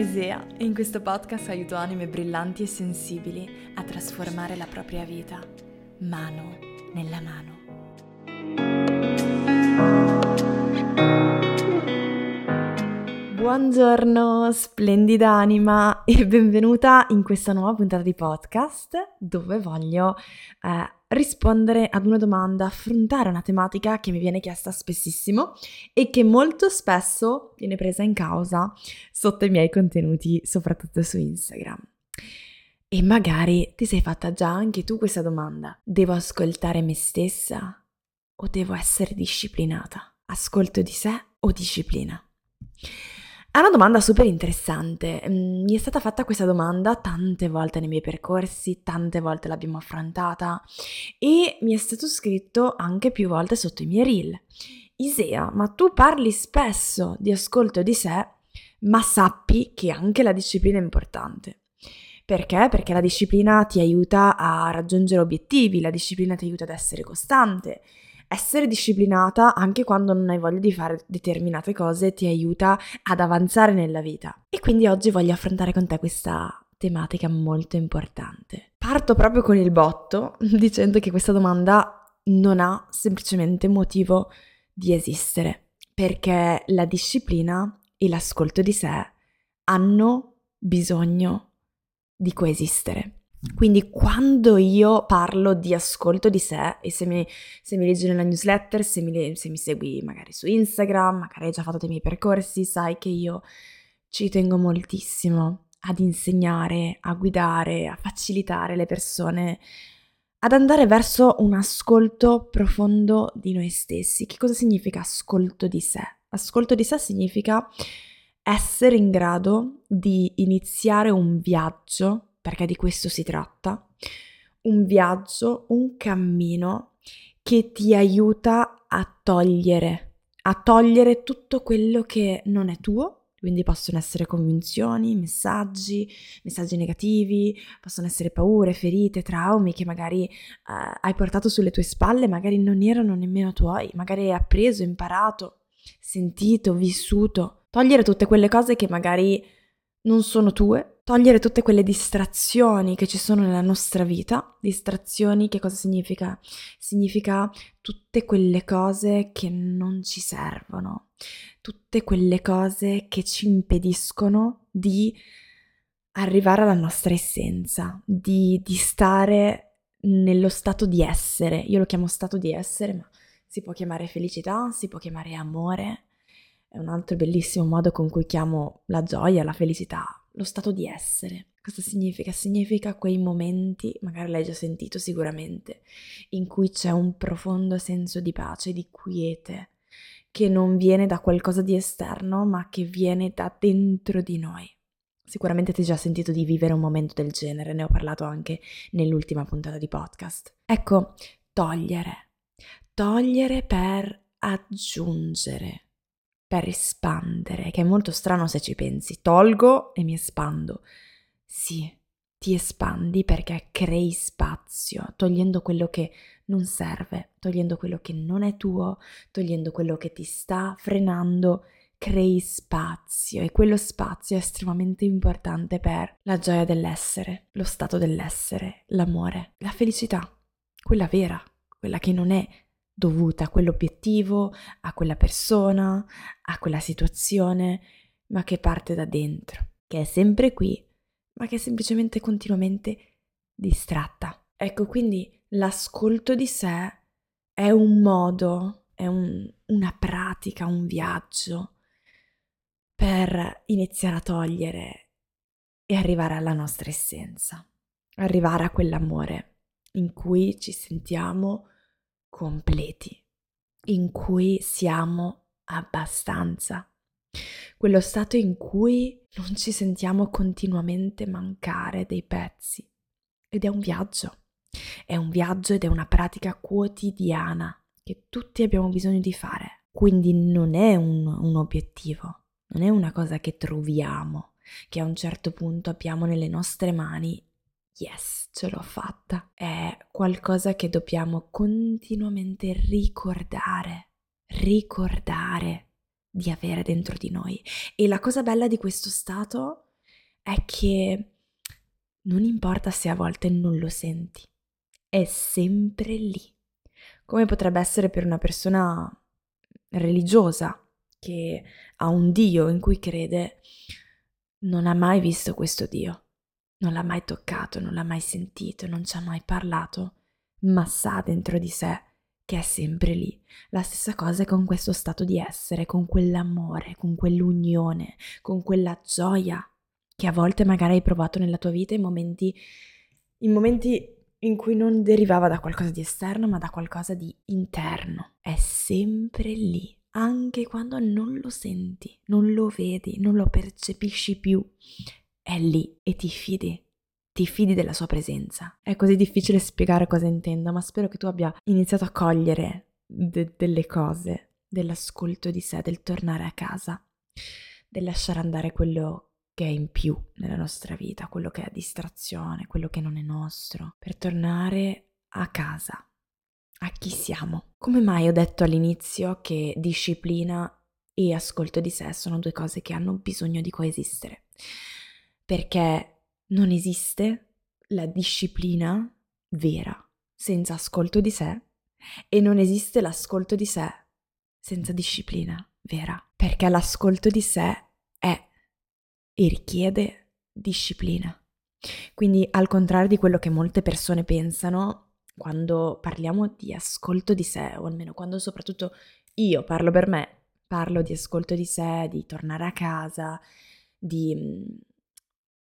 Isea e in questo podcast aiuto anime brillanti e sensibili a trasformare la propria vita mano nella mano. Buongiorno, splendida anima e benvenuta in questa nuova puntata di podcast dove voglio eh, rispondere ad una domanda, affrontare una tematica che mi viene chiesta spessissimo e che molto spesso viene presa in causa sotto i miei contenuti, soprattutto su Instagram. E magari ti sei fatta già anche tu questa domanda. Devo ascoltare me stessa o devo essere disciplinata? Ascolto di sé o disciplina? È una domanda super interessante. Mm, mi è stata fatta questa domanda tante volte nei miei percorsi, tante volte l'abbiamo affrontata e mi è stato scritto anche più volte sotto i miei reel. Isea, ma tu parli spesso di ascolto di sé, ma sappi che anche la disciplina è importante. Perché? Perché la disciplina ti aiuta a raggiungere obiettivi, la disciplina ti aiuta ad essere costante, essere disciplinata anche quando non hai voglia di fare determinate cose ti aiuta ad avanzare nella vita. E quindi oggi voglio affrontare con te questa tematica molto importante. Parto proprio con il botto dicendo che questa domanda non ha semplicemente motivo di esistere, perché la disciplina e l'ascolto di sé hanno bisogno di coesistere. Quindi quando io parlo di ascolto di sé, e se mi, se mi leggi nella newsletter, se mi, se mi, segui magari su Instagram, magari hai già fatto dei miei percorsi, sai che io ci tengo moltissimo ad insegnare, a guidare, a facilitare le persone ad andare verso un ascolto profondo di noi stessi. Che cosa significa ascolto di sé? Ascolto di sé significa essere in grado di iniziare un viaggio perché di questo si tratta, un viaggio, un cammino che ti aiuta a togliere, a togliere tutto quello che non è tuo, quindi possono essere convinzioni, messaggi, messaggi negativi, possono essere paure, ferite, traumi che magari eh, hai portato sulle tue spalle, magari non erano nemmeno tuoi, magari hai appreso, imparato, sentito, vissuto. Togliere tutte quelle cose che magari non sono tue, togliere tutte quelle distrazioni che ci sono nella nostra vita. Distrazioni che cosa significa? Significa tutte quelle cose che non ci servono, tutte quelle cose che ci impediscono di arrivare alla nostra essenza, di, di stare nello stato di essere. Io lo chiamo stato di essere, ma si può chiamare felicità, si può chiamare amore, è un altro bellissimo modo con cui chiamo la gioia, la felicità, lo stato di essere. Cosa significa? Significa quei momenti, magari l'hai già sentito sicuramente, in cui c'è un profondo senso di pace, di quiete, che non viene da qualcosa di esterno, ma che viene da dentro di noi. Sicuramente ti hai già sentito di vivere un momento del genere, ne ho parlato anche nell'ultima puntata di podcast. Ecco, togliere. Togliere per aggiungere per espandere, che è molto strano se ci pensi. Tolgo e mi espando. Sì, ti espandi perché crei spazio, togliendo quello che non serve, togliendo quello che non è tuo, togliendo quello che ti sta frenando, crei spazio e quello spazio è estremamente importante per la gioia dell'essere, lo stato dell'essere, l'amore, la felicità, quella vera, quella che non è dovuta a quell'obiettivo, a quella persona, a quella situazione, ma che parte da dentro, che è sempre qui, ma che è semplicemente continuamente distratta. Ecco, quindi l'ascolto di sé è un modo, è un, una pratica, un viaggio per iniziare a togliere e arrivare alla nostra essenza, arrivare a quell'amore in cui ci sentiamo completi, in cui siamo abbastanza. Quello stato in cui non ci sentiamo continuamente mancare dei pezzi. Ed è un viaggio. È un viaggio ed è una pratica quotidiana che tutti abbiamo bisogno di fare. Quindi non è un, un obiettivo, non è una cosa che troviamo, che a un certo punto abbiamo nelle nostre mani yes, ce l'ho fatta. È qualcosa che dobbiamo continuamente ricordare, ricordare di avere dentro di noi. E la cosa bella di questo stato è che non importa se a volte non lo senti, è sempre lì. Come potrebbe essere per una persona religiosa che ha un Dio in cui crede, non ha mai visto questo Dio, non l'ha mai toccato, non l'ha mai sentito, non ci ha mai parlato, ma sa dentro di sé che è sempre lì. La stessa cosa è con questo stato di essere, con quell'amore, con quell'unione, con quella gioia che a volte magari hai provato nella tua vita in momenti, in momenti in cui non derivava da qualcosa di esterno, ma da qualcosa di interno. È sempre lì, anche quando non lo senti, non lo vedi, non lo percepisci più. È lì e ti fidi ti fidi della sua presenza. È così difficile spiegare cosa intendo, ma spero che tu abbia iniziato a cogliere de- delle cose, dell'ascolto di sé, del tornare a casa, del lasciare andare quello che è in più nella nostra vita, quello che è distrazione, quello che non è nostro, per tornare a casa, a chi siamo. Come mai ho detto all'inizio che disciplina e ascolto di sé sono due cose che hanno bisogno di coesistere? Perché non esiste la disciplina vera senza ascolto di sé e non esiste l'ascolto di sé senza disciplina vera, perché l'ascolto di sé è e richiede disciplina. Quindi al contrario di quello che molte persone pensano, quando parliamo di ascolto di sé, o almeno quando soprattutto io parlo per me, parlo di ascolto di sé, di tornare a casa, di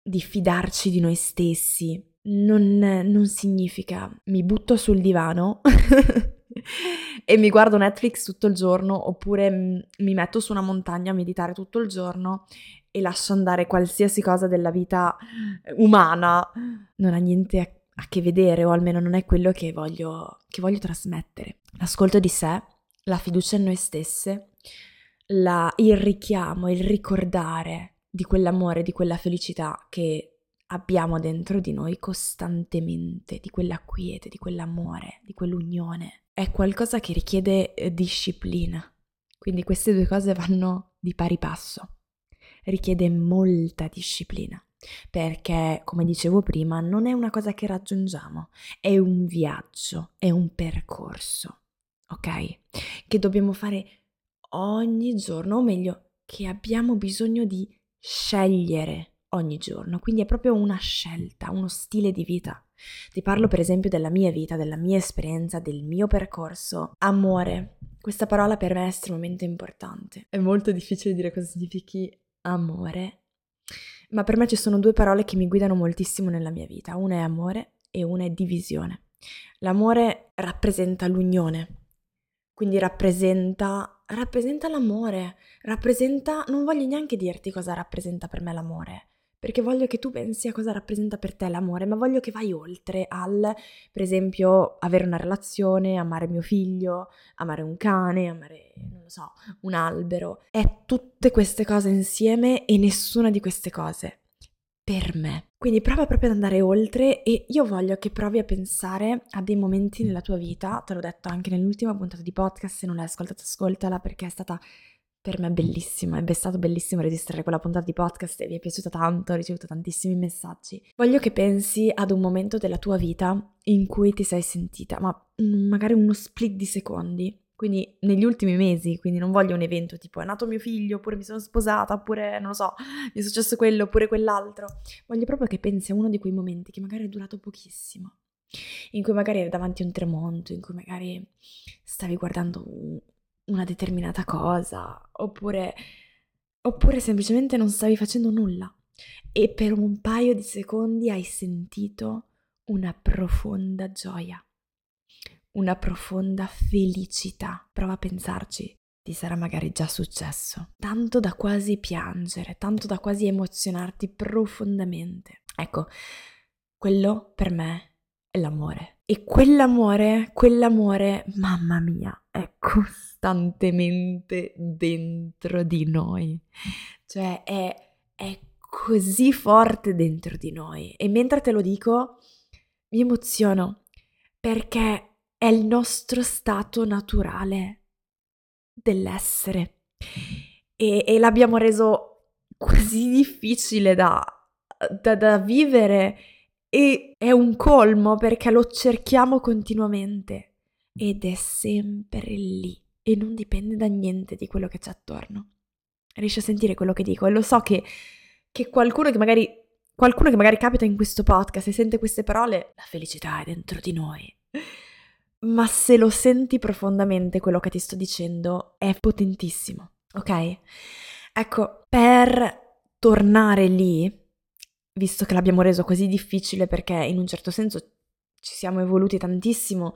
di fidarci di noi stessi non, non significa mi butto sul divano e mi guardo Netflix tutto il giorno oppure mi metto su una montagna a meditare tutto il giorno e lascio andare qualsiasi cosa della vita umana. Non ha niente a, a che vedere o almeno non è quello che voglio, che voglio trasmettere. L'ascolto di sé, la fiducia in noi stesse, la, il richiamo, il ricordare di quell'amore, di quella felicità che abbiamo dentro di noi costantemente, di quella quiete, di quell'amore, di quell'unione. È qualcosa che richiede eh, disciplina. Quindi queste due cose vanno di pari passo. Richiede molta disciplina, perché, come dicevo prima, non è una cosa che raggiungiamo, è un viaggio, è un percorso, ok? Che dobbiamo fare ogni giorno, o meglio, che abbiamo bisogno di scegliere ogni giorno, quindi è proprio una scelta, uno stile di vita. Ti parlo per esempio della mia vita, della mia esperienza, del mio percorso. Amore. Questa parola per me è estremamente importante. È molto difficile dire cosa significhi amore, ma per me ci sono due parole che mi guidano moltissimo nella mia vita. Una è amore e una è divisione. L'amore rappresenta l'unione, quindi rappresenta, rappresenta l'amore, rappresenta, non voglio neanche dirti cosa rappresenta per me l'amore, perché voglio che tu pensi a cosa rappresenta per te l'amore, ma voglio che vai oltre al, per esempio, avere una relazione, amare mio figlio, amare un cane, amare, non lo so, un albero. È tutte queste cose insieme e nessuna di queste cose per me. Quindi prova proprio ad andare oltre e io voglio che provi a pensare a dei momenti nella tua vita, te l'ho detto anche nell'ultima puntata di podcast, se non l'hai ascoltata ascoltala perché è stata per me bellissima, è stato bellissimo registrare quella puntata di podcast e mi è piaciuta tanto, ho ricevuto tantissimi messaggi. Voglio che pensi ad un momento della tua vita in cui ti sei sentita, ma magari uno split di secondi, quindi negli ultimi mesi, quindi non voglio un evento tipo è nato mio figlio, oppure mi sono sposata, oppure non lo so, mi è successo quello, oppure quell'altro. Voglio proprio che pensi a uno di quei momenti che magari è durato pochissimo, in cui magari eri davanti a un tramonto, in cui magari stavi guardando una determinata cosa, oppure, oppure semplicemente non stavi facendo nulla e per un paio di secondi hai sentito una profonda gioia una profonda felicità. Prova a pensarci, ti sarà magari già successo. Tanto da quasi piangere, tanto da quasi emozionarti profondamente. Ecco, quello per me è l'amore. E quell'amore, quell'amore, mamma mia, è costantemente dentro di noi. Cioè è, è così forte dentro di noi. E mentre te lo dico, mi emoziono perché è il nostro stato naturale dell'essere e, e l'abbiamo reso così difficile da, da, da vivere e è un colmo perché lo cerchiamo continuamente ed è sempre lì e non dipende da niente di quello che c'è attorno. Riesci a sentire quello che dico e lo so che, che qualcuno che magari qualcuno che magari capita in questo podcast e sente queste parole, la felicità è dentro di noi. Ma se lo senti profondamente quello che ti sto dicendo è potentissimo, ok? Ecco, per tornare lì, visto che l'abbiamo reso così difficile perché in un certo senso ci siamo evoluti tantissimo,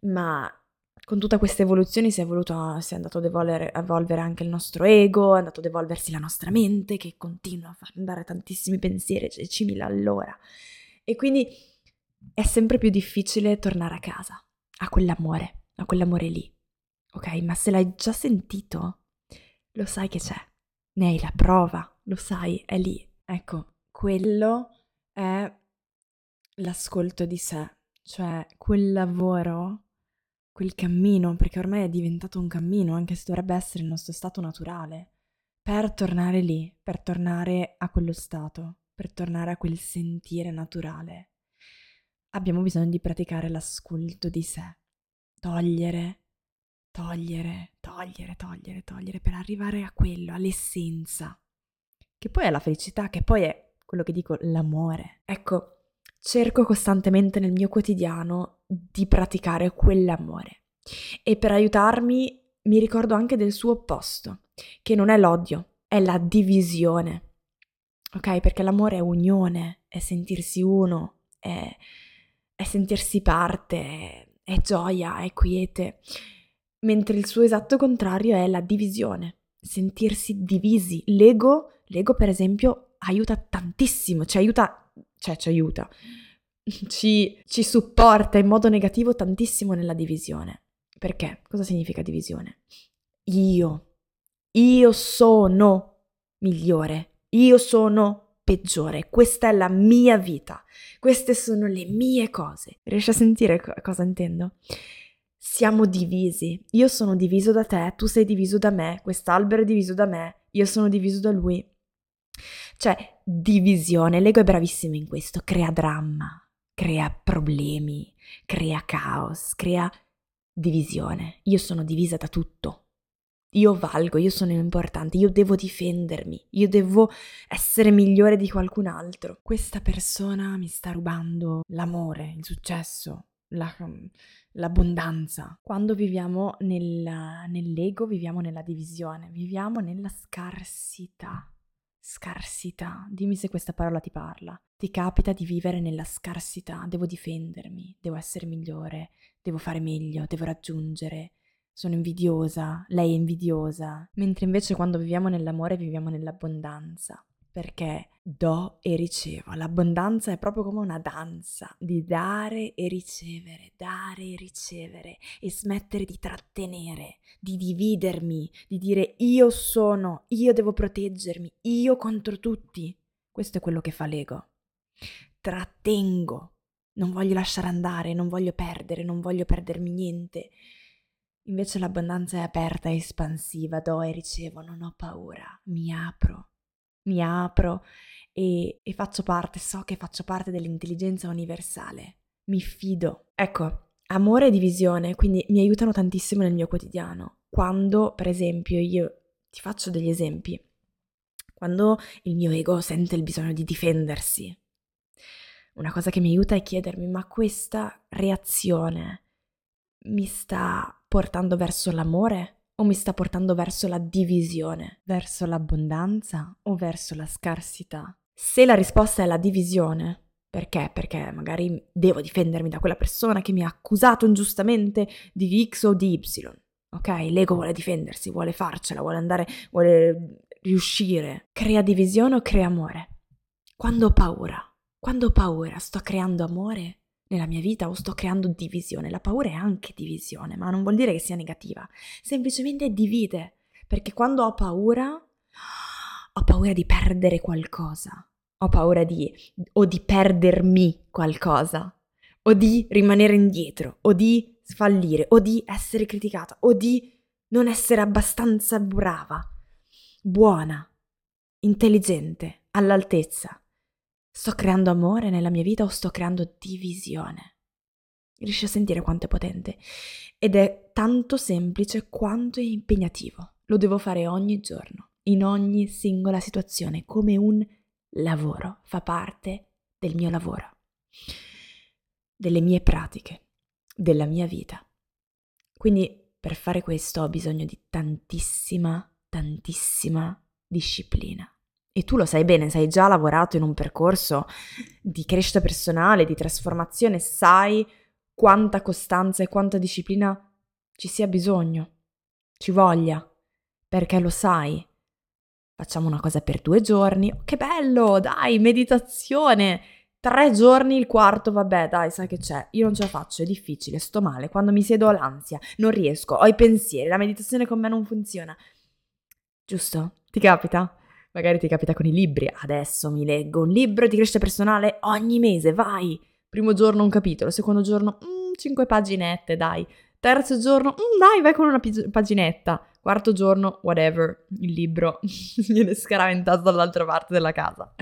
ma con tutta questa evoluzione si è, voluto, si è andato ad evolvere, evolvere, anche il nostro ego, è andato ad evolversi la nostra mente che continua a far andare tantissimi pensieri, 10.000 all'ora. E quindi è sempre più difficile tornare a casa, a quell'amore, a quell'amore lì. Ok, ma se l'hai già sentito, lo sai che c'è, ne hai la prova, lo sai, è lì. Ecco, quello è l'ascolto di sé, cioè quel lavoro, quel cammino, perché ormai è diventato un cammino, anche se dovrebbe essere il nostro stato naturale, per tornare lì, per tornare a quello stato, per tornare a quel sentire naturale. Abbiamo bisogno di praticare l'ascolto di sé, togliere, togliere, togliere, togliere, togliere, per arrivare a quello, all'essenza che poi è la felicità, che poi è quello che dico, l'amore. Ecco, cerco costantemente nel mio quotidiano di praticare quell'amore. E per aiutarmi mi ricordo anche del suo opposto, che non è l'odio, è la divisione. Ok? Perché l'amore è unione, è sentirsi uno, è, è sentirsi parte, è, gioia, è quiete. Mentre il suo esatto contrario è la divisione, sentirsi divisi. L'ego L'ego, per esempio, aiuta tantissimo, ci aiuta, cioè ci aiuta, ci, ci supporta in modo negativo tantissimo nella divisione. Perché? Cosa significa divisione? Io, io sono migliore, io sono peggiore, questa è la mia vita, queste sono le mie cose. Riesci a sentire cosa intendo? Siamo divisi, io sono diviso da te, tu sei diviso da me, quest'albero è diviso da me, io sono diviso da lui. Cioè, divisione, l'ego è bravissimo in questo, crea dramma, crea problemi, crea caos, crea divisione. Io sono divisa da tutto. Io valgo, io sono importante, io devo difendermi, io devo essere migliore di qualcun altro. Questa persona mi sta rubando l'amore, il successo, la, l'abbondanza. Quando viviamo nel, nell'ego, viviamo nella divisione, viviamo nella scarsità. Scarsità. Dimmi se questa parola ti parla. Ti capita di vivere nella scarsità. Devo difendermi, devo essere migliore, devo fare meglio, devo raggiungere. Sono invidiosa, lei è invidiosa. Mentre invece quando viviamo nell'amore viviamo nell'abbondanza perché do e ricevo. L'abbondanza è proprio come una danza di dare e ricevere, dare e ricevere e smettere di trattenere, di dividermi, di dire io sono, io devo proteggermi, io contro tutti. Questo è quello che fa l'ego. Trattengo, non voglio lasciare andare, non voglio perdere, non voglio perdermi niente. Invece l'abbondanza è aperta e espansiva, do e ricevo, non ho paura, mi apro mi apro e, e faccio parte, so che faccio parte dell'intelligenza universale. Mi fido. Ecco, amore e divisione, quindi mi aiutano tantissimo nel mio quotidiano. Quando, per esempio, io ti faccio degli esempi. Quando il mio ego sente il bisogno di difendersi, una cosa che mi aiuta è chiedermi, ma questa reazione mi sta portando verso l'amore o mi sta portando verso la divisione, verso l'abbondanza o verso la scarsità? Se la risposta è la divisione, perché? Perché magari devo difendermi da quella persona che mi ha accusato ingiustamente di X o di Y. Ok? L'ego vuole difendersi, vuole farcela, vuole andare, vuole riuscire. Crea divisione o crea amore? Quando ho paura, quando ho paura, sto creando amore nella mia vita o sto creando divisione. La paura è anche divisione, ma non vuol dire che sia negativa, semplicemente divide, perché quando ho paura ho paura di perdere qualcosa, ho paura di o di perdermi qualcosa, o di rimanere indietro, o di fallire, o di essere criticata, o di non essere abbastanza brava, buona, intelligente, all'altezza. Sto creando amore nella mia vita o sto creando divisione? Riesci a sentire quanto è potente? Ed è tanto semplice quanto è impegnativo. Lo devo fare ogni giorno, in ogni singola situazione, come un lavoro. Fa parte del mio lavoro, delle mie pratiche, della mia vita. Quindi per fare questo ho bisogno di tantissima, tantissima disciplina. E tu lo sai bene, sei già lavorato in un percorso di crescita personale, di trasformazione, sai quanta costanza e quanta disciplina ci sia bisogno, ci voglia, perché lo sai. Facciamo una cosa per due giorni, che bello, dai, meditazione. Tre giorni, il quarto, vabbè, dai, sai che c'è. Io non ce la faccio, è difficile, sto male. Quando mi siedo ho l'ansia, non riesco, ho i pensieri, la meditazione con me non funziona. Giusto? Ti capita? Magari ti capita con i libri. Adesso mi leggo un libro di crescita personale ogni mese, vai! Primo giorno un capitolo, secondo giorno mm, cinque paginette, dai. Terzo giorno, mm, dai, vai con una pig- paginetta. Quarto giorno, whatever, il libro viene scaraventato dall'altra parte della casa.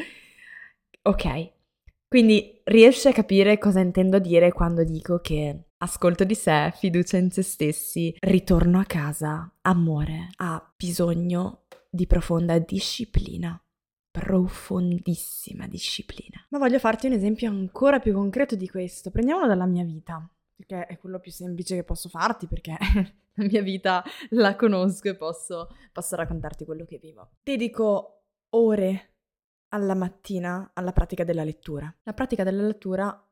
Ok, quindi riesci a capire cosa intendo dire quando dico che ascolto di sé, fiducia in se stessi, ritorno a casa, amore, ha bisogno di profonda disciplina, profondissima disciplina. Ma voglio farti un esempio ancora più concreto di questo. Prendiamolo dalla mia vita, perché è quello più semplice che posso farti, perché la mia vita la conosco e posso, posso raccontarti quello che vivo. Dedico ore alla mattina alla pratica della lettura. La pratica della lettura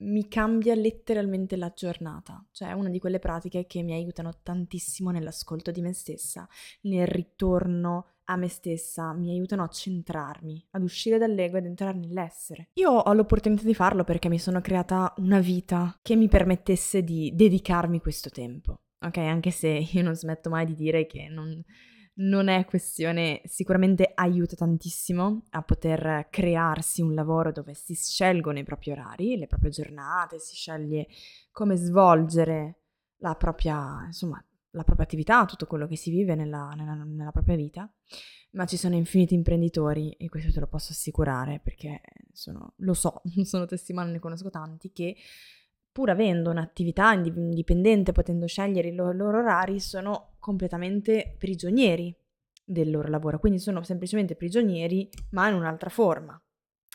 mi cambia letteralmente la giornata, cioè è una di quelle pratiche che mi aiutano tantissimo nell'ascolto di me stessa, nel ritorno a me stessa, mi aiutano a centrarmi, ad uscire dall'ego ed entrare nell'essere. Io ho l'opportunità di farlo perché mi sono creata una vita che mi permettesse di dedicarmi questo tempo. Ok, anche se io non smetto mai di dire che non, non è questione, sicuramente aiuta tantissimo a poter crearsi un lavoro dove si scelgono i propri orari, le proprie giornate, si sceglie come svolgere la propria, insomma, la propria attività, tutto quello che si vive nella, nella, nella propria vita, ma ci sono infiniti imprenditori, e questo te lo posso assicurare perché sono, lo so, sono testimone, ne conosco tanti, che pur avendo un'attività indipendente, potendo scegliere i loro, loro orari, sono completamente prigionieri del loro lavoro, quindi sono semplicemente prigionieri, ma in un'altra forma.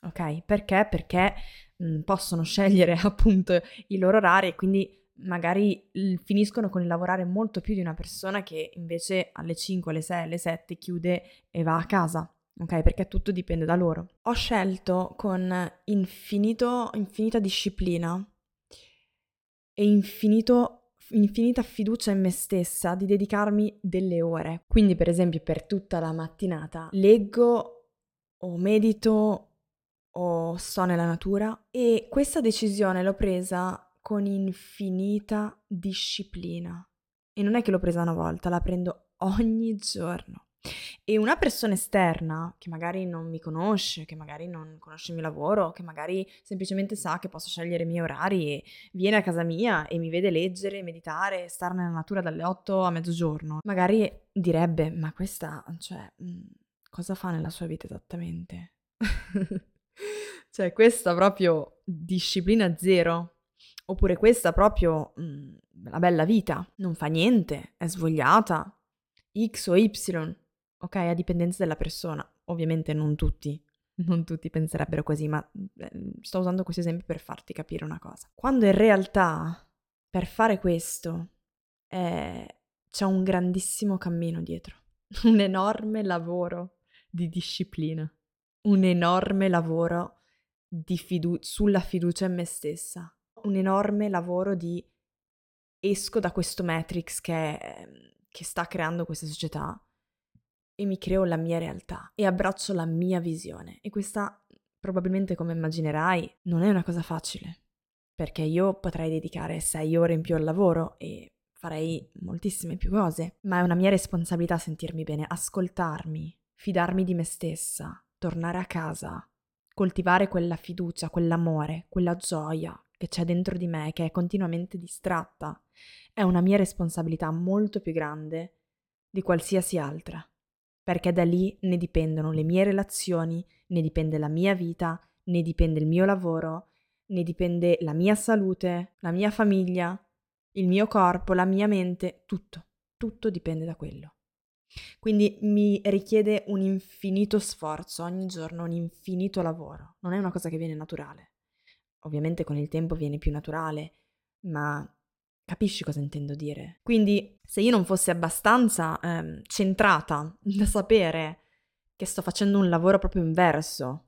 Ok? Perché? Perché mh, possono scegliere appunto i loro orari e quindi magari finiscono con il lavorare molto più di una persona che invece alle 5, alle 6, alle 7 chiude e va a casa. Ok, perché tutto dipende da loro. Ho scelto con infinito, infinita disciplina e infinito, infinita fiducia in me stessa di dedicarmi delle ore. Quindi, per esempio, per tutta la mattinata leggo o medito o sto nella natura e questa decisione l'ho presa con infinita disciplina. E non è che l'ho presa una volta, la prendo ogni giorno. E una persona esterna, che magari non mi conosce, che magari non conosce il mio lavoro, che magari semplicemente sa che posso scegliere i miei orari e viene a casa mia e mi vede leggere, meditare, stare nella natura dalle 8 a mezzogiorno, magari direbbe, ma questa, cioè, mm, cosa fa nella sua vita esattamente? cioè, questa proprio disciplina zero, Oppure questa proprio mm, la bella vita, non fa niente, è svogliata, X o Y, ok, a dipendenza della persona. Ovviamente non tutti, non tutti penserebbero così, ma eh, sto usando questo esempio per farti capire una cosa. Quando in realtà per fare questo eh, c'è un grandissimo cammino dietro, un enorme lavoro di disciplina, un enorme lavoro di fidu- sulla fiducia in me stessa, un enorme lavoro di esco da questo matrix che, ehm, che sta creando questa società e mi creo la mia realtà e abbraccio la mia visione. E questa, probabilmente come immaginerai, non è una cosa facile, perché io potrei dedicare sei ore in più al lavoro e farei moltissime più cose, ma è una mia responsabilità sentirmi bene, ascoltarmi, fidarmi di me stessa, tornare a casa, coltivare quella fiducia, quell'amore, quella gioia, che c'è dentro di me, che è continuamente distratta, è una mia responsabilità molto più grande di qualsiasi altra, perché da lì ne dipendono le mie relazioni, ne dipende la mia vita, ne dipende il mio lavoro, ne dipende la mia salute, la mia famiglia, il mio corpo, la mia mente, tutto, tutto dipende da quello. Quindi mi richiede un infinito sforzo ogni giorno, un infinito lavoro. Non è una cosa che viene naturale. Ovviamente con il tempo viene più naturale, ma capisci cosa intendo dire? Quindi se io non fossi abbastanza ehm, centrata da sapere che sto facendo un lavoro proprio inverso,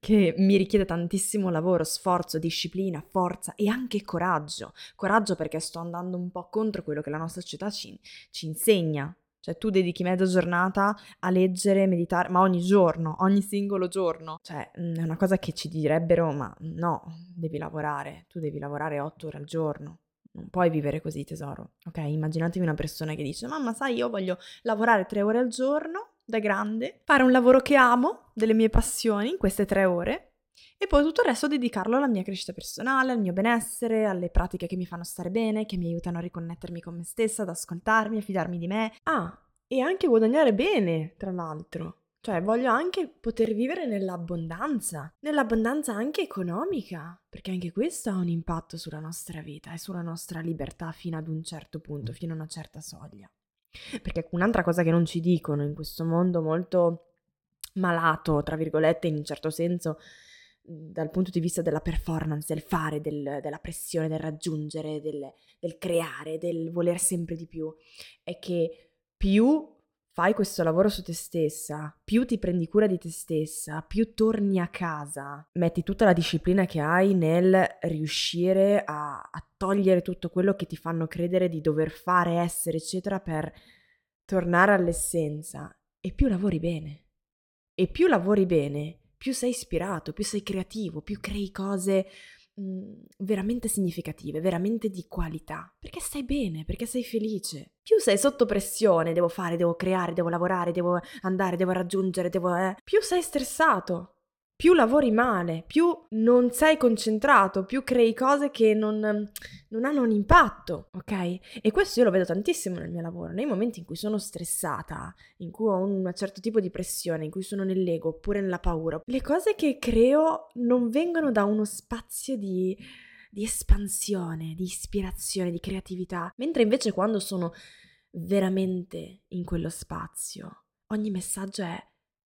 che mi richiede tantissimo lavoro, sforzo, disciplina, forza e anche coraggio. Coraggio perché sto andando un po' contro quello che la nostra società ci, ci insegna. Cioè tu dedichi mezza giornata a leggere, meditare, ma ogni giorno, ogni singolo giorno. Cioè mm, è una cosa che ci direbbero, ma no, devi lavorare, tu devi lavorare otto ore al giorno. Non puoi vivere così, tesoro. Ok, immaginatevi una persona che dice, mamma sai, io voglio lavorare tre ore al giorno da grande, fare un lavoro che amo, delle mie passioni in queste tre ore e poi tutto il resto dedicarlo alla mia crescita personale, al mio benessere, alle pratiche che mi fanno stare bene, che mi aiutano a riconnettermi con me stessa, ad ascoltarmi, a fidarmi di me. Ah, e anche guadagnare bene, tra l'altro. Cioè, voglio anche poter vivere nell'abbondanza, nell'abbondanza anche economica, perché anche questo ha un impatto sulla nostra vita e sulla nostra libertà fino ad un certo punto, fino a una certa soglia. Perché un'altra cosa che non ci dicono in questo mondo molto malato, tra virgolette, in un certo senso, dal punto di vista della performance, del fare, del, della pressione, del raggiungere, del, del creare, del voler sempre di più, è che più fai questo lavoro su te stessa, più ti prendi cura di te stessa, più torni a casa, metti tutta la disciplina che hai nel riuscire a, a togliere tutto quello che ti fanno credere di dover fare, essere, eccetera, per tornare all'essenza e più lavori bene. E più lavori bene, più sei ispirato, più sei creativo, più crei cose veramente significative, veramente di qualità, perché stai bene, perché sei felice. Più sei sotto pressione, devo fare, devo creare, devo lavorare, devo andare, devo raggiungere, devo... Eh, più sei stressato, più lavori male, più non sei concentrato, più crei cose che non, non, hanno un impatto, ok? E questo io lo vedo tantissimo nel mio lavoro, nei momenti in cui sono stressata, in cui ho un certo tipo di pressione, in cui sono nell'ego oppure nella paura, le cose che creo non vengono da uno spazio di, di espansione, di ispirazione, di creatività, mentre invece quando sono veramente in quello spazio, ogni messaggio è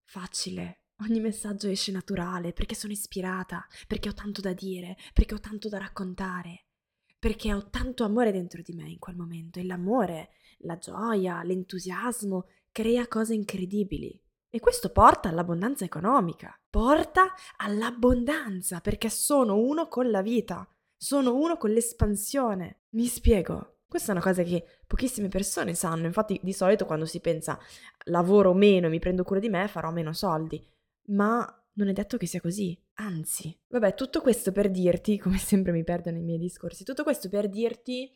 facile, Ogni messaggio esce naturale perché sono ispirata, perché ho tanto da dire, perché ho tanto da raccontare, perché ho tanto amore dentro di me in quel momento e l'amore, la gioia, l'entusiasmo crea cose incredibili. E questo porta all'abbondanza economica, porta all'abbondanza perché sono uno con la vita, sono uno con l'espansione. Mi spiego. Questa è una cosa che pochissime persone sanno, infatti di solito quando si pensa lavoro meno e mi prendo cura di me farò meno soldi ma non è detto che sia così, anzi. Vabbè, tutto questo per dirti, come sempre mi perdo nei miei discorsi, tutto questo per dirti,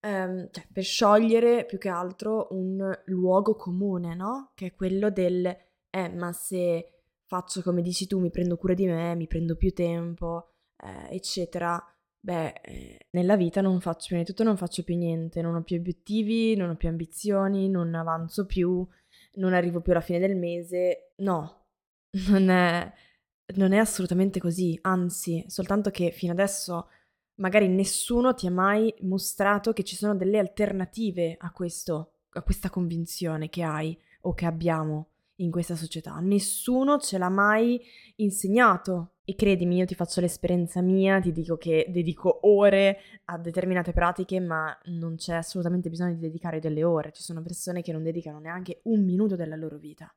ehm, cioè per sciogliere più che altro un luogo comune, no? Che è quello del, eh, ma se faccio come dici tu, mi prendo cura di me, mi prendo più tempo, eh, eccetera. Beh, eh, nella vita non faccio prima di tutto non faccio più niente, non ho più obiettivi, non ho più ambizioni, non avanzo più, non arrivo più alla fine del mese. No, non è, non è assolutamente così, anzi, soltanto che fino adesso magari nessuno ti ha mai mostrato che ci sono delle alternative a questo, a questa convinzione che hai o che abbiamo in questa società. Nessuno ce l'ha mai insegnato. E credimi, io ti faccio l'esperienza mia, ti dico che dedico ore a determinate pratiche, ma non c'è assolutamente bisogno di dedicare delle ore. Ci sono persone che non dedicano neanche un minuto della loro vita.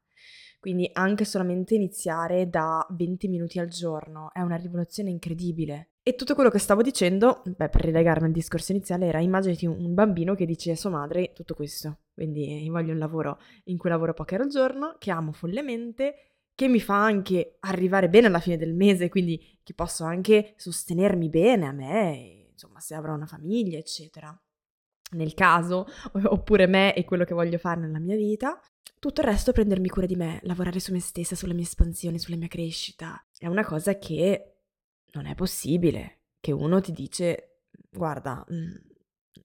Quindi anche solamente iniziare da 20 minuti al giorno è una rivoluzione incredibile. E tutto quello che stavo dicendo, beh, per rilegarmi al discorso iniziale, era immaginati un bambino che dice a sua madre tutto questo. Quindi voglio un lavoro in cui lavoro poche ore al giorno, che amo follemente, che mi fa anche arrivare bene alla fine del mese, quindi che posso anche sostenermi bene a me, insomma, se avrò una famiglia, eccetera. Nel caso, oppure me e quello che voglio fare nella mia vita, tutto il resto prendermi cura di me, lavorare su me stessa, sulla mia espansione, sulla mia crescita. È una cosa che non è possibile, che uno ti dice, guarda, mm,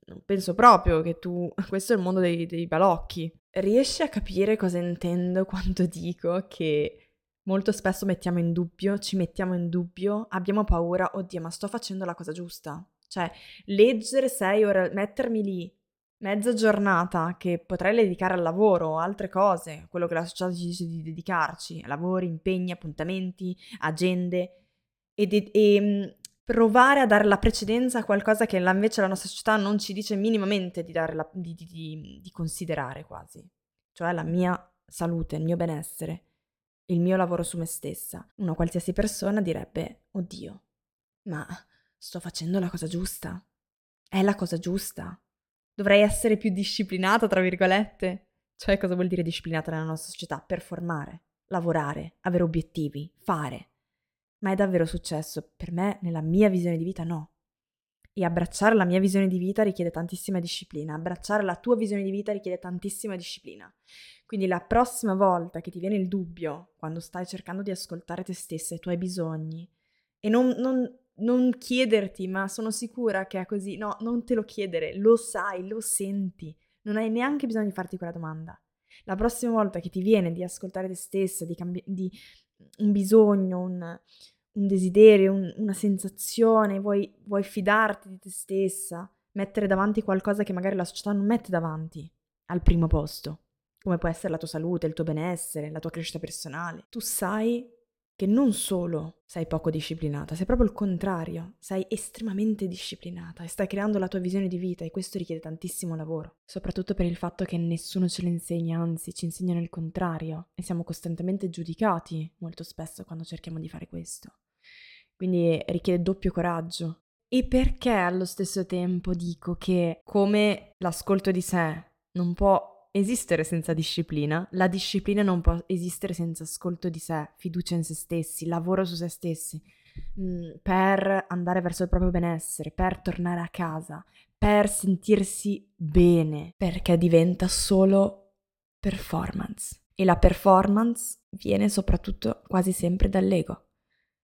non penso proprio che tu... Questo è il mondo dei, dei balocchi. Riesci a capire cosa intendo quando dico che molto spesso mettiamo in dubbio, ci mettiamo in dubbio, abbiamo paura, oddio, ma sto facendo la cosa giusta. Cioè, leggere sei ore, mettermi lì mezza giornata che potrei dedicare al lavoro altre cose, quello che la società ci dice di dedicarci, lavori, impegni, appuntamenti, agende, e, de- e mm, provare a dare la precedenza a qualcosa che invece la nostra società non ci dice minimamente di, la, di, di, di considerare quasi, cioè la mia salute, il mio benessere, il mio lavoro su me stessa. Una qualsiasi persona direbbe, oddio, ma sto facendo la cosa giusta? È la cosa giusta? Dovrei essere più disciplinata, tra virgolette? Cioè, cosa vuol dire disciplinata nella nostra società? Performare, lavorare, avere obiettivi, fare. Ma è davvero successo? Per me, nella mia visione di vita, no. E abbracciare la mia visione di vita richiede tantissima disciplina. Abbracciare la tua visione di vita richiede tantissima disciplina. Quindi la prossima volta che ti viene il dubbio, quando stai cercando di ascoltare te stessa e i tuoi bisogni, e non, non non chiederti, ma sono sicura che è così. No, non te lo chiedere, lo sai, lo senti. Non hai neanche bisogno di farti quella domanda. La prossima volta che ti viene di ascoltare te stessa, di, cambi- di un bisogno, un, un desiderio, un, una sensazione, vuoi, vuoi fidarti di te stessa, mettere davanti qualcosa che magari la società non mette davanti al primo posto, come può essere la tua salute, il tuo benessere, la tua crescita personale. Tu sai che non solo sei poco disciplinata, sei proprio il contrario, sei estremamente disciplinata e stai creando la tua visione di vita e questo richiede tantissimo lavoro, soprattutto per il fatto che nessuno ce lo insegna, anzi ci insegnano il contrario e siamo costantemente giudicati molto spesso quando cerchiamo di fare questo. Quindi richiede doppio coraggio. E perché allo stesso tempo dico che come l'ascolto di sé non può esistere senza disciplina, la disciplina non può esistere senza ascolto di sé, fiducia in se stessi, lavoro su se stessi, mh, mm, per andare verso il proprio benessere, per tornare a casa, per sentirsi bene, perché diventa solo performance. E la performance viene soprattutto quasi sempre dall'ego.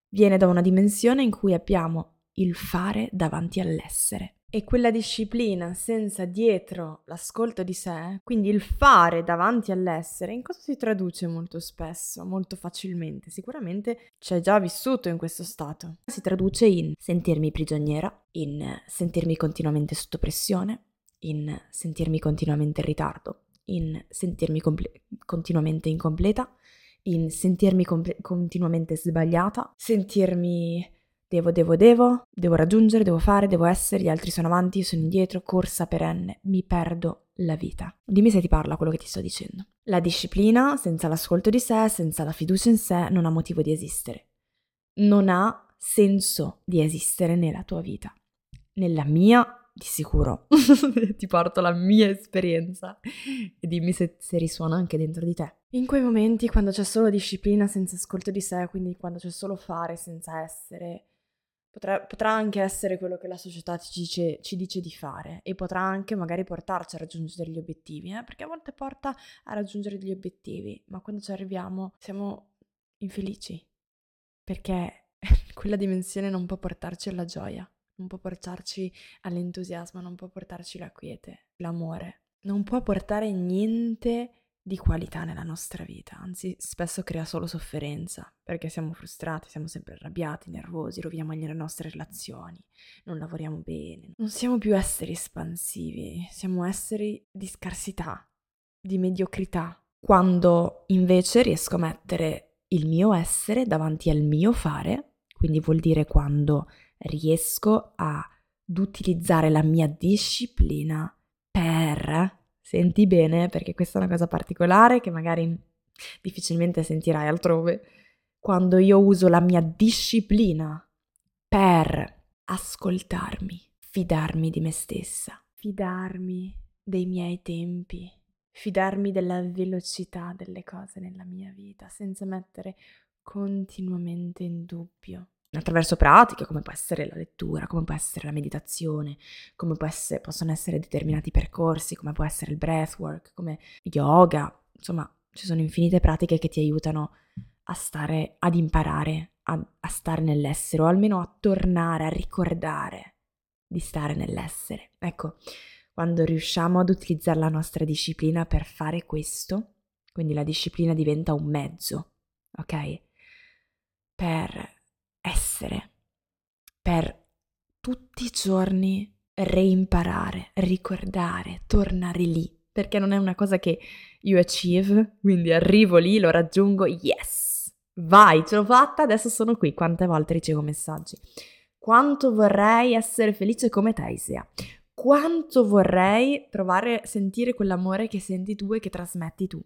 Viene da una dimensione in cui abbiamo il fare davanti all'essere. E quella disciplina senza dietro l'ascolto di sé, quindi il fare davanti all'essere, in cosa si traduce molto spesso, molto facilmente? Sicuramente c'è già vissuto in questo stato. Si traduce in sentirmi prigioniera, in sentirmi continuamente sotto pressione, in sentirmi continuamente in ritardo, in sentirmi comple- continuamente incompleta, in sentirmi comple- continuamente sbagliata, sentirmi Devo, devo, devo, devo raggiungere, devo fare, devo essere, gli altri sono avanti, io sono indietro, corsa perenne, mi perdo la vita. Dimmi se ti parla quello che ti sto dicendo. La disciplina, senza l'ascolto di sé, senza la fiducia in sé, non ha motivo di esistere. Non ha senso di esistere nella tua vita. Nella mia, di sicuro. ti porto la mia esperienza e dimmi se, se risuona anche dentro di te. In quei momenti, quando c'è solo disciplina senza ascolto di sé, quindi quando c'è solo fare senza essere, Potrà, potrà, anche essere quello che la società ci dice, ci dice, di fare e potrà anche magari portarci a raggiungere gli obiettivi, eh? perché a volte porta a raggiungere gli obiettivi, ma quando ci arriviamo siamo infelici, perché quella dimensione non può portarci alla gioia, non può portarci all'entusiasmo, non può portarci la quiete, l'amore, non può portare niente di qualità nella nostra vita, anzi spesso crea solo sofferenza, perché siamo frustrati, siamo sempre arrabbiati, nervosi, roviniamo le nostre relazioni, non lavoriamo bene, non siamo più esseri espansivi, siamo esseri di scarsità, di mediocrità, quando invece riesco a mettere il mio essere davanti al mio fare, quindi vuol dire quando riesco ad utilizzare la mia disciplina per Senti bene perché questa è una cosa particolare che magari difficilmente sentirai altrove. Quando io uso la mia disciplina per ascoltarmi, fidarmi di me stessa, fidarmi dei miei tempi, fidarmi della velocità delle cose nella mia vita, senza mettere continuamente in dubbio attraverso pratiche come può essere la lettura, come può essere la meditazione, come essere, possono essere determinati percorsi, come può essere il breathwork, come yoga, insomma ci sono infinite pratiche che ti aiutano a stare, ad imparare, a, a stare nell'essere o almeno a tornare, a ricordare di stare nell'essere. Ecco, quando riusciamo ad utilizzare la nostra disciplina per fare questo, quindi la disciplina diventa un mezzo, ok? per essere, per tutti i giorni reimparare, ricordare, tornare lì, perché non è una cosa che io achieve, quindi arrivo lì, lo raggiungo, yes, vai, ce l'ho fatta, adesso sono qui, quante volte ricevo messaggi. Quanto vorrei essere felice come te, Isea. Quanto vorrei provare a sentire quell'amore che senti tu e che trasmetti tu.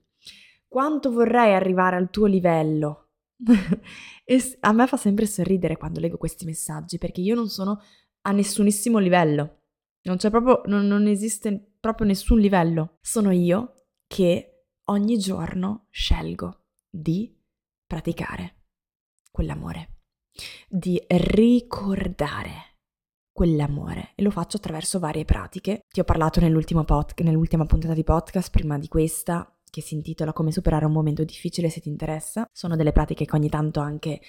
Quanto vorrei arrivare al tuo livello. e a me fa sempre sorridere quando leggo questi messaggi perché io non sono a nessunissimo livello. Non c'è proprio, non, non esiste proprio nessun livello. Sono io che ogni giorno scelgo di praticare quell'amore di ricordare quell'amore e lo faccio attraverso varie pratiche. Ti ho parlato pod- nell'ultima puntata di podcast, prima di questa, che si intitola Come superare un momento difficile se ti interessa. Sono delle pratiche che ogni tanto anche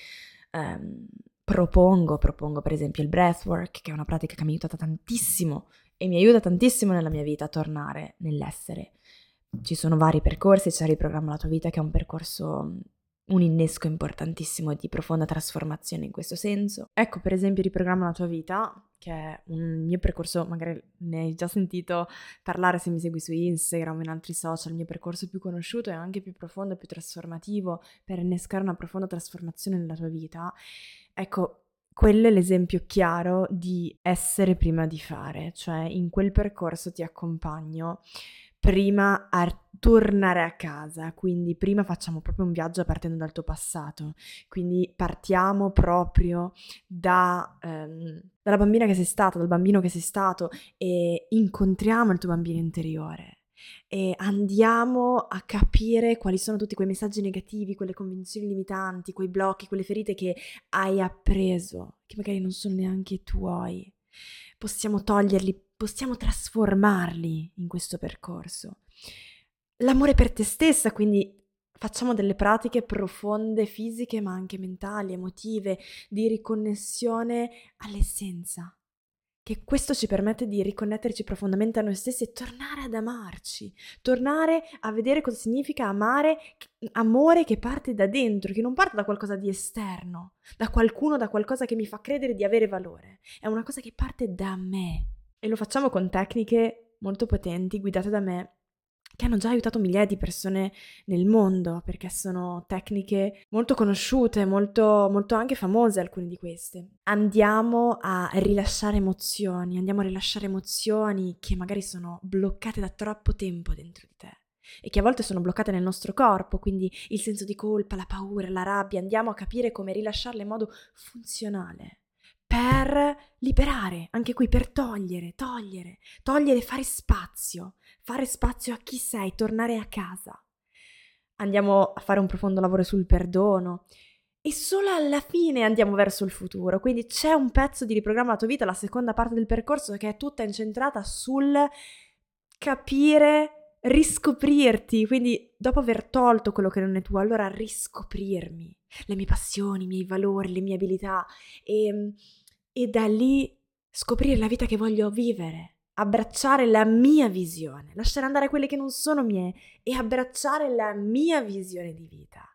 ehm, propongo, propongo per esempio il breathwork, che è una pratica che mi ha aiutato tantissimo e mi aiuta tantissimo nella mia vita a tornare nell'essere. Ci sono vari percorsi, c'è il programma La tua vita che è un percorso un innesco importantissimo di profonda trasformazione in questo senso. Ecco per esempio Riprogramma la tua vita, che è un mio percorso, magari ne hai già sentito parlare se mi segui su Instagram o in altri social, il mio percorso più conosciuto e anche più profondo e più trasformativo per innescare una profonda trasformazione nella tua vita. Ecco, quello è l'esempio chiaro di essere prima di fare, cioè in quel percorso ti accompagno prima a tornare a casa, quindi prima facciamo proprio un viaggio partendo dal tuo passato, quindi partiamo proprio da, ehm, dalla bambina che sei stata, dal bambino che sei stato e incontriamo il tuo bambino interiore e andiamo a capire quali sono tutti quei messaggi negativi, quelle convinzioni limitanti, quei blocchi, quelle ferite che hai appreso, che magari non sono neanche tuoi. Possiamo toglierli, possiamo trasformarli in questo percorso. L'amore per te stessa, quindi facciamo delle pratiche profonde, fisiche, ma anche mentali, emotive, di riconnessione all'essenza. Che questo ci permette di riconnetterci profondamente a noi stessi e tornare ad amarci, tornare a vedere cosa significa amare, amore che parte da dentro, che non parte da qualcosa di esterno, da qualcuno, da qualcosa che mi fa credere di avere valore. È una cosa che parte da me. E lo facciamo con tecniche molto potenti, guidate da me, che hanno già aiutato migliaia di persone nel mondo, perché sono tecniche molto conosciute, molto, molto anche famose alcune di queste. Andiamo a rilasciare emozioni, andiamo a rilasciare emozioni che magari sono bloccate da troppo tempo dentro di te e che a volte sono bloccate nel nostro corpo, quindi il senso di colpa, la paura, la rabbia, andiamo a capire come rilasciarle in modo funzionale per liberare, anche qui per togliere, togliere, togliere, fare spazio, fare spazio a chi sei, tornare a casa. Andiamo a fare un profondo lavoro sul perdono e solo alla fine andiamo verso il futuro. Quindi c'è un pezzo di riprogramma la tua vita, la seconda parte del percorso che è tutta incentrata sul capire, riscoprirti. Quindi dopo aver tolto quello che non è tuo, allora riscoprirmi, le mie passioni, i miei valori, le mie abilità e e da lì scoprire la vita che voglio vivere, abbracciare la mia visione, lasciare andare quelle che non sono mie e abbracciare la mia visione di vita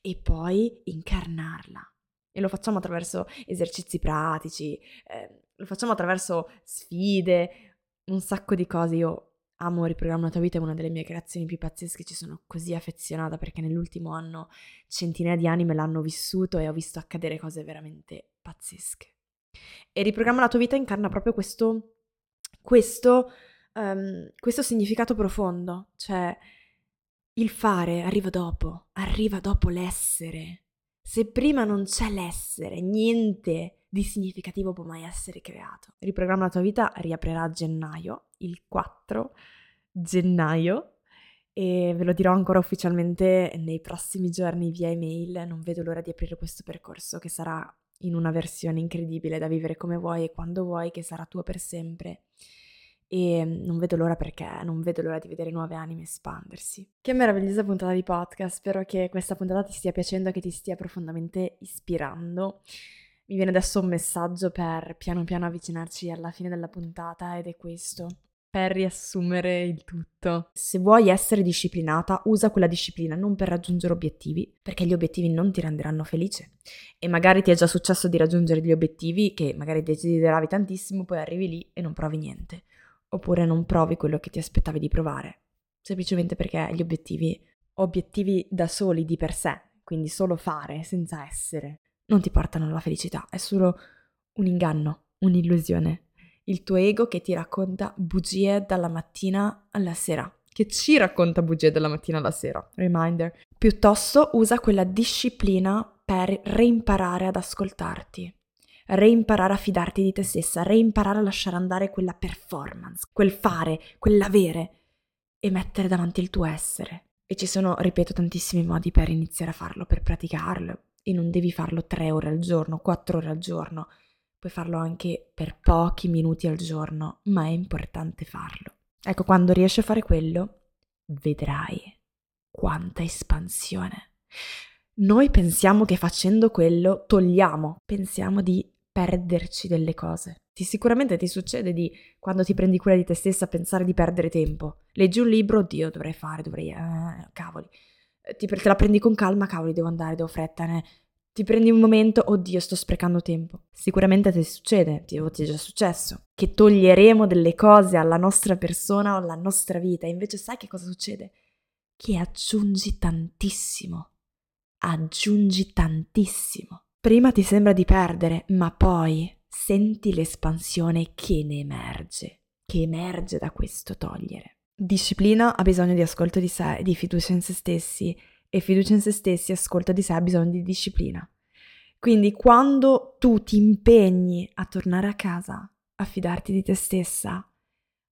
e poi incarnarla. E lo facciamo attraverso esercizi pratici, eh, lo facciamo attraverso sfide, un sacco di cose. Io amo Riprogramma la tua vita, è una delle mie creazioni più pazzesche, ci sono così affezionata perché nell'ultimo anno centinaia di anime l'hanno vissuto e ho visto accadere cose veramente pazzesche. E riprogramma la tua vita incarna proprio questo, questo, um, questo significato profondo, cioè il fare arriva dopo, arriva dopo l'essere. Se prima non c'è l'essere, niente di significativo può mai essere creato. Riprogramma la tua vita riaprirà a gennaio, il 4 gennaio, e ve lo dirò ancora ufficialmente nei prossimi giorni via email. Non vedo l'ora di aprire questo percorso che sarà in una versione incredibile da vivere come vuoi e quando vuoi, che sarà tua per sempre. E non vedo l'ora perché non vedo l'ora di vedere nuove anime espandersi. Che meravigliosa puntata di podcast, spero che questa puntata ti stia piacendo e che ti stia profondamente ispirando. Mi viene adesso un messaggio per piano piano avvicinarci alla fine della puntata ed è questo. Per riassumere il tutto. Se vuoi essere disciplinata, usa quella disciplina non per raggiungere obiettivi, perché gli obiettivi non ti renderanno felice. E magari ti è già successo di raggiungere gli obiettivi che magari desideravi tantissimo, poi arrivi lì e non provi niente. Oppure non provi quello che ti aspettavi di provare. Semplicemente perché gli obiettivi, obiettivi da soli di per sé, quindi solo fare senza essere, non ti portano alla felicità. È solo un inganno, un'illusione il tuo ego che ti racconta bugie dalla mattina alla sera, che ci racconta bugie dalla mattina alla sera, reminder. Piuttosto usa quella disciplina per reimparare ad ascoltarti, reimparare a fidarti di te stessa, reimparare a lasciare andare quella performance, quel fare, quell'avere e mettere davanti il tuo essere. E ci sono, ripeto, tantissimi modi per iniziare a farlo, per praticarlo. E non devi farlo tre ore al giorno, quattro ore al giorno puoi farlo anche per pochi minuti al giorno, ma è importante farlo. Ecco, quando riesci a fare quello, vedrai quanta espansione. Noi pensiamo che facendo quello togliamo, pensiamo di perderci delle cose. Ti, sicuramente ti succede di, quando ti prendi cura di te stessa, pensare di perdere tempo. Leggi un libro, oddio, dovrei fare, dovrei... Eh, cavoli. Ti, te la prendi con calma, cavoli, devo andare, devo fretta, ne, ti prendi un momento, oddio, sto sprecando tempo. Sicuramente ti succede, ti, ti è già successo, che toglieremo delle cose alla nostra persona o alla nostra vita. Invece sai che cosa succede? Che aggiungi tantissimo. Aggiungi tantissimo. Prima ti sembra di perdere, ma poi senti l'espansione che ne emerge, che emerge da questo togliere. Disciplina ha bisogno di ascolto di sé, di fiducia in se stessi e fiducia in se stessi, ascolta di sé, ha bisogno di disciplina. Quindi quando tu ti impegni a tornare a casa, a fidarti di te stessa,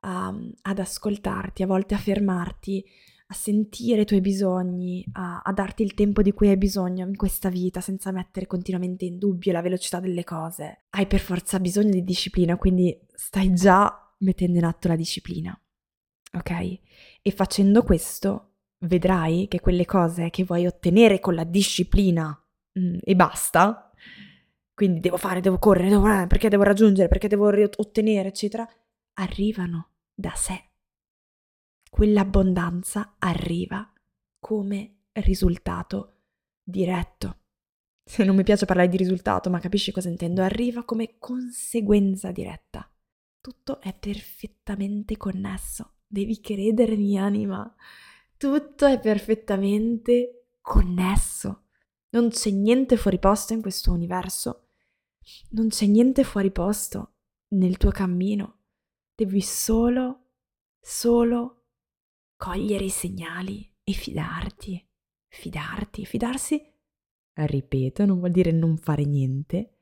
a, ad ascoltarti, a volte a fermarti, a sentire i tuoi bisogni, a, a, darti il tempo di cui hai bisogno in questa vita senza mettere continuamente in dubbio la velocità delle cose. Hai per forza bisogno di disciplina, quindi stai già mettendo in atto la disciplina. Ok? E facendo questo vedrai che quelle cose che vuoi ottenere con la disciplina mh, mm, e basta, quindi devo fare, devo correre, devo, perché devo raggiungere, perché devo ottenere, eccetera, arrivano da sé. Quell'abbondanza arriva come risultato diretto. Se non mi piace parlare di risultato, ma capisci cosa intendo? Arriva come conseguenza diretta. Tutto è perfettamente connesso. Devi credere, mia anima tutto è perfettamente connesso. Non c'è niente fuori posto in questo universo. Non c'è niente fuori posto nel tuo cammino. Devi solo, solo cogliere i segnali e fidarti. Fidarti. Fidarsi, ripeto, non vuol dire non fare niente,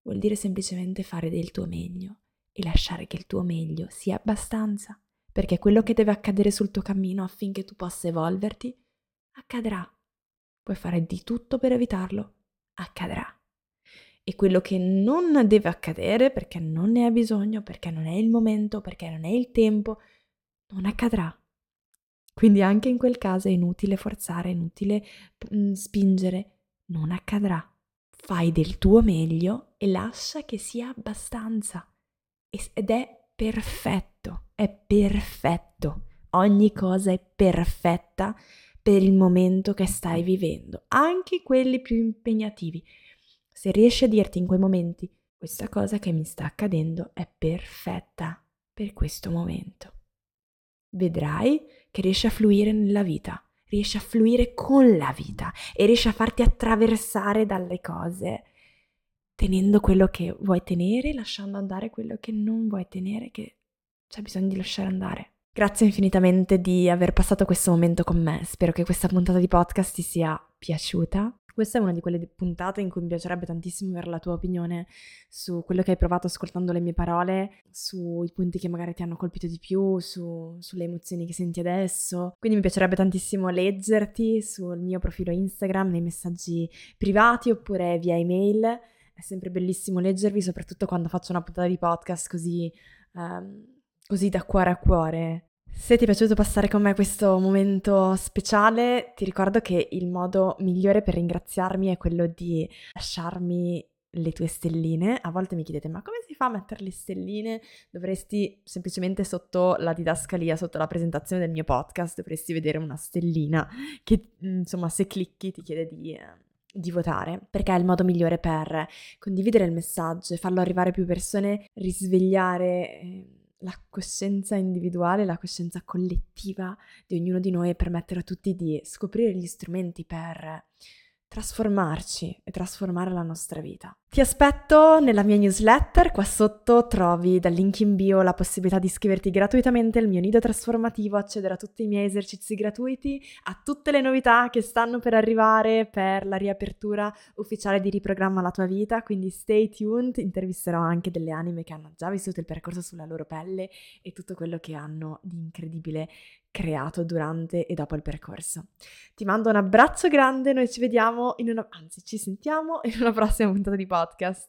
vuol dire semplicemente fare del tuo meglio e lasciare che il tuo meglio sia abbastanza perché quello che deve accadere sul tuo cammino affinché tu possa evolverti, accadrà. Puoi fare di tutto per evitarlo, accadrà. E quello che non deve accadere perché non ne hai bisogno, perché non è il momento, perché non è il tempo, non accadrà. Quindi anche in quel caso è inutile forzare, è inutile mm, spingere, non accadrà. Fai del tuo meglio e lascia che sia abbastanza. Ed è perfetto, è perfetto. Ogni cosa è perfetta per il momento che stai vivendo, anche quelli più impegnativi. Se riesci a dirti in quei momenti questa cosa che mi sta accadendo è perfetta per questo momento, vedrai che riesci a fluire nella vita, riesci a fluire con la vita e riesci a farti attraversare dalle cose tenendo quello che vuoi tenere, lasciando andare quello che non vuoi tenere, che c'è bisogno di lasciare andare. Grazie infinitamente di aver passato questo momento con me, spero che questa puntata di podcast ti sia piaciuta. Questa è una di quelle puntate in cui mi piacerebbe tantissimo avere la tua opinione su quello che hai provato ascoltando le mie parole, sui punti che magari ti hanno colpito di più, su, sulle emozioni che senti adesso. Quindi mi piacerebbe tantissimo leggerti sul mio profilo Instagram, nei messaggi privati oppure via email è sempre bellissimo leggervi, soprattutto quando faccio una puntata di podcast così, um, così da cuore a cuore. Se ti è piaciuto passare con me questo momento speciale, ti ricordo che il modo migliore per ringraziarmi è quello di lasciarmi le tue stelline. A volte mi chiedete, ma come si fa a mettere le stelline? Dovresti semplicemente sotto la didascalia, sotto la presentazione del mio podcast, dovresti vedere una stellina che, insomma, se clicchi ti chiede di... Eh, di votare, perché è il modo migliore per condividere il messaggio e farlo arrivare a più persone, risvegliare eh, la coscienza individuale, la coscienza collettiva di ognuno di noi e permettere a tutti di scoprire gli strumenti per trasformarci e trasformare la nostra vita. Ti aspetto nella mia newsletter, qua sotto trovi dal link in bio la possibilità di iscriverti gratuitamente al mio nido trasformativo, accedere a tutti i miei esercizi gratuiti, a tutte le novità che stanno per arrivare per la riapertura ufficiale di Riprogramma la tua vita, quindi stay tuned, intervisterò anche delle anime che hanno già vissuto il percorso sulla loro pelle e tutto quello che hanno di incredibile creato durante e dopo il percorso. Ti mando un abbraccio grande, noi ci vediamo in una, anzi ci sentiamo in una prossima puntata di podcast. podcast.